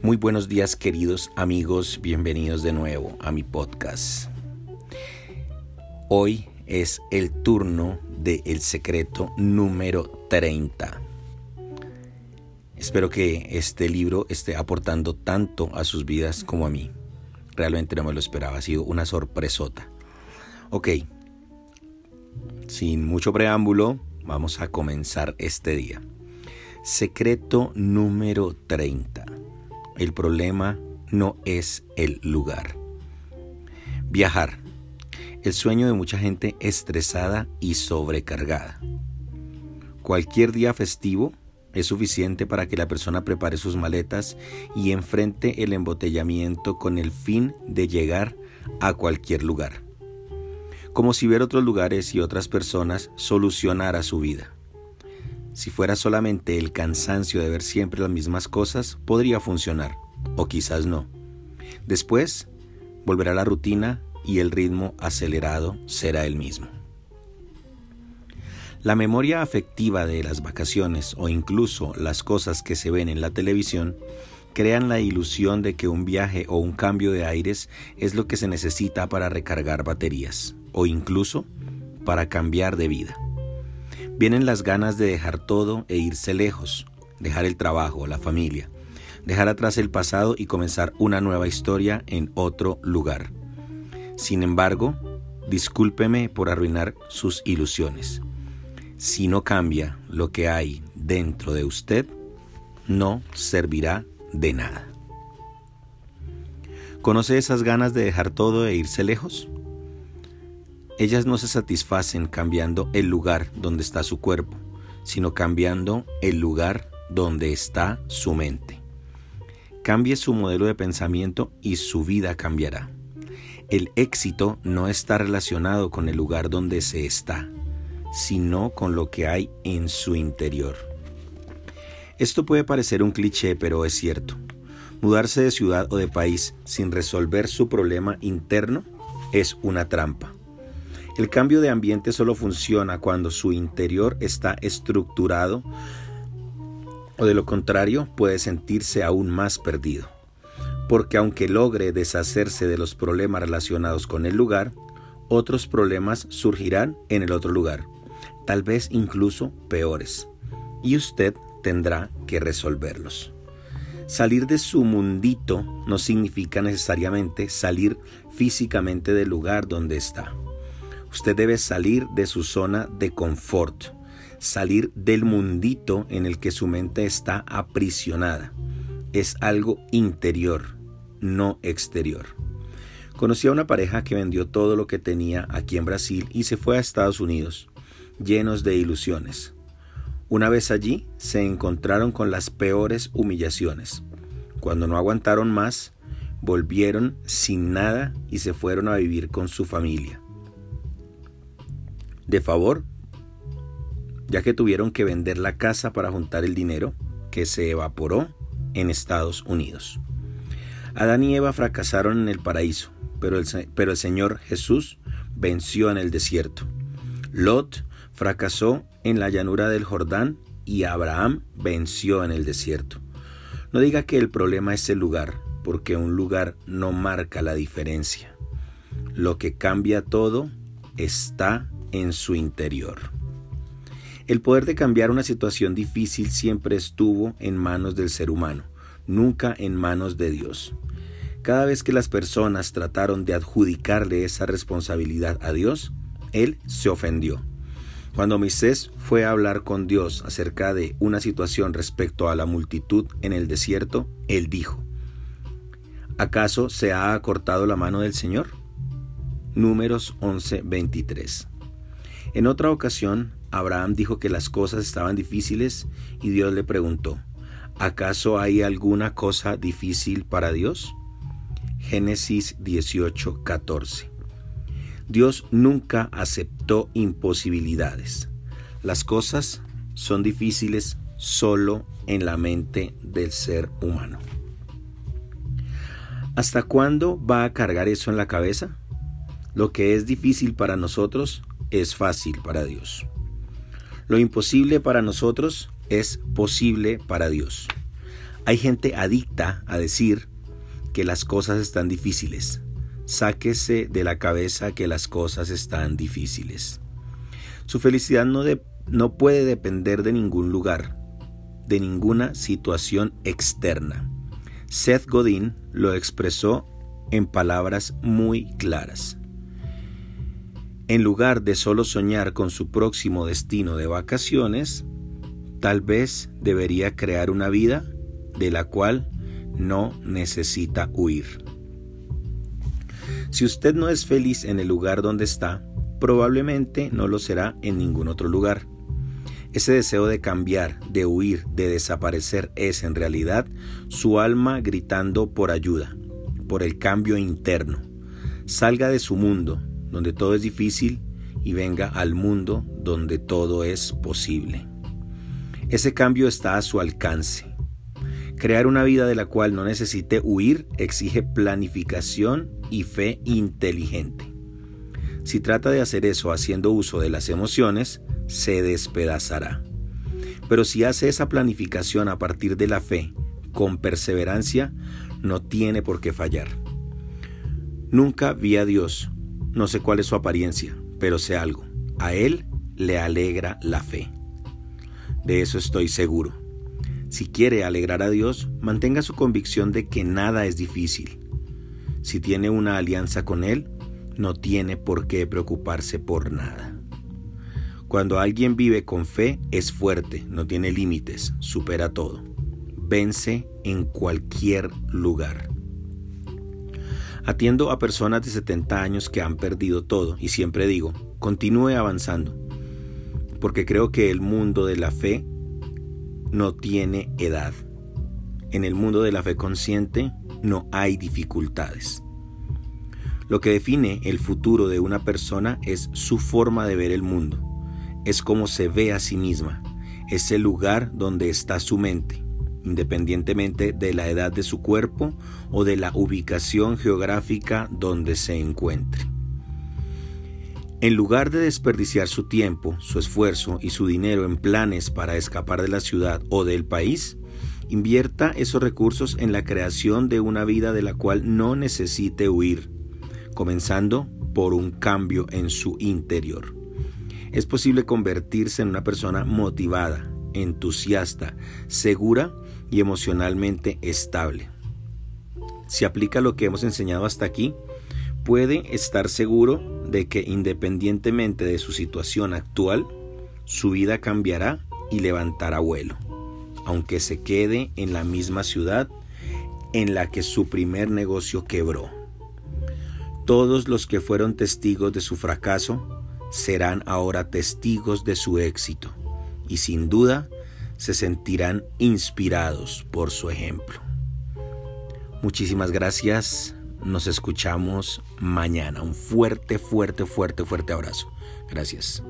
Muy buenos días queridos amigos, bienvenidos de nuevo a mi podcast. Hoy es el turno de El Secreto número 30. Espero que este libro esté aportando tanto a sus vidas como a mí. Realmente no me lo esperaba, ha sido una sorpresota. Ok, sin mucho preámbulo, vamos a comenzar este día. Secreto número 30. El problema no es el lugar. Viajar. El sueño de mucha gente estresada y sobrecargada. Cualquier día festivo es suficiente para que la persona prepare sus maletas y enfrente el embotellamiento con el fin de llegar a cualquier lugar. Como si ver otros lugares y otras personas solucionara su vida. Si fuera solamente el cansancio de ver siempre las mismas cosas, podría funcionar, o quizás no. Después, volverá la rutina y el ritmo acelerado será el mismo. La memoria afectiva de las vacaciones o incluso las cosas que se ven en la televisión crean la ilusión de que un viaje o un cambio de aires es lo que se necesita para recargar baterías o incluso para cambiar de vida. Vienen las ganas de dejar todo e irse lejos, dejar el trabajo, la familia, dejar atrás el pasado y comenzar una nueva historia en otro lugar. Sin embargo, discúlpeme por arruinar sus ilusiones. Si no cambia lo que hay dentro de usted, no servirá de nada. ¿Conoce esas ganas de dejar todo e irse lejos? Ellas no se satisfacen cambiando el lugar donde está su cuerpo, sino cambiando el lugar donde está su mente. Cambie su modelo de pensamiento y su vida cambiará. El éxito no está relacionado con el lugar donde se está, sino con lo que hay en su interior. Esto puede parecer un cliché, pero es cierto. Mudarse de ciudad o de país sin resolver su problema interno es una trampa. El cambio de ambiente solo funciona cuando su interior está estructurado o de lo contrario puede sentirse aún más perdido. Porque aunque logre deshacerse de los problemas relacionados con el lugar, otros problemas surgirán en el otro lugar, tal vez incluso peores, y usted tendrá que resolverlos. Salir de su mundito no significa necesariamente salir físicamente del lugar donde está. Usted debe salir de su zona de confort, salir del mundito en el que su mente está aprisionada. Es algo interior, no exterior. Conocí a una pareja que vendió todo lo que tenía aquí en Brasil y se fue a Estados Unidos, llenos de ilusiones. Una vez allí se encontraron con las peores humillaciones. Cuando no aguantaron más, volvieron sin nada y se fueron a vivir con su familia de favor, ya que tuvieron que vender la casa para juntar el dinero que se evaporó en Estados Unidos. Adán y Eva fracasaron en el paraíso, pero el, pero el Señor Jesús venció en el desierto. Lot fracasó en la llanura del Jordán y Abraham venció en el desierto. No diga que el problema es el lugar, porque un lugar no marca la diferencia. Lo que cambia todo está en su interior. El poder de cambiar una situación difícil siempre estuvo en manos del ser humano, nunca en manos de Dios. Cada vez que las personas trataron de adjudicarle esa responsabilidad a Dios, Él se ofendió. Cuando Moisés fue a hablar con Dios acerca de una situación respecto a la multitud en el desierto, Él dijo, ¿acaso se ha acortado la mano del Señor? Números 11:23 en otra ocasión, Abraham dijo que las cosas estaban difíciles y Dios le preguntó, ¿acaso hay alguna cosa difícil para Dios? Génesis 18:14. Dios nunca aceptó imposibilidades. Las cosas son difíciles solo en la mente del ser humano. ¿Hasta cuándo va a cargar eso en la cabeza? Lo que es difícil para nosotros es fácil para Dios. Lo imposible para nosotros es posible para Dios. Hay gente adicta a decir que las cosas están difíciles. Sáquese de la cabeza que las cosas están difíciles. Su felicidad no, no puede depender de ningún lugar, de ninguna situación externa. Seth Godin lo expresó en palabras muy claras. En lugar de solo soñar con su próximo destino de vacaciones, tal vez debería crear una vida de la cual no necesita huir. Si usted no es feliz en el lugar donde está, probablemente no lo será en ningún otro lugar. Ese deseo de cambiar, de huir, de desaparecer es en realidad su alma gritando por ayuda, por el cambio interno. Salga de su mundo, donde todo es difícil, y venga al mundo donde todo es posible. Ese cambio está a su alcance. Crear una vida de la cual no necesite huir exige planificación y fe inteligente. Si trata de hacer eso haciendo uso de las emociones, se despedazará. Pero si hace esa planificación a partir de la fe, con perseverancia, no tiene por qué fallar. Nunca vi a Dios, no sé cuál es su apariencia, pero sé algo, a Él le alegra la fe. De eso estoy seguro. Si quiere alegrar a Dios, mantenga su convicción de que nada es difícil. Si tiene una alianza con Él, no tiene por qué preocuparse por nada. Cuando alguien vive con fe, es fuerte, no tiene límites, supera todo. Vence en cualquier lugar. Atiendo a personas de 70 años que han perdido todo y siempre digo, continúe avanzando, porque creo que el mundo de la fe no tiene edad. En el mundo de la fe consciente no hay dificultades. Lo que define el futuro de una persona es su forma de ver el mundo, es como se ve a sí misma, es el lugar donde está su mente, independientemente de la edad de su cuerpo o de la ubicación geográfica donde se encuentre. En lugar de desperdiciar su tiempo, su esfuerzo y su dinero en planes para escapar de la ciudad o del país, invierta esos recursos en la creación de una vida de la cual no necesite huir, comenzando por un cambio en su interior. Es posible convertirse en una persona motivada, entusiasta, segura y emocionalmente estable. Si aplica lo que hemos enseñado hasta aquí, puede estar seguro de que independientemente de su situación actual, su vida cambiará y levantará vuelo, aunque se quede en la misma ciudad en la que su primer negocio quebró. Todos los que fueron testigos de su fracaso serán ahora testigos de su éxito y sin duda se sentirán inspirados por su ejemplo. Muchísimas gracias. Nos escuchamos mañana. Un fuerte, fuerte, fuerte, fuerte abrazo. Gracias.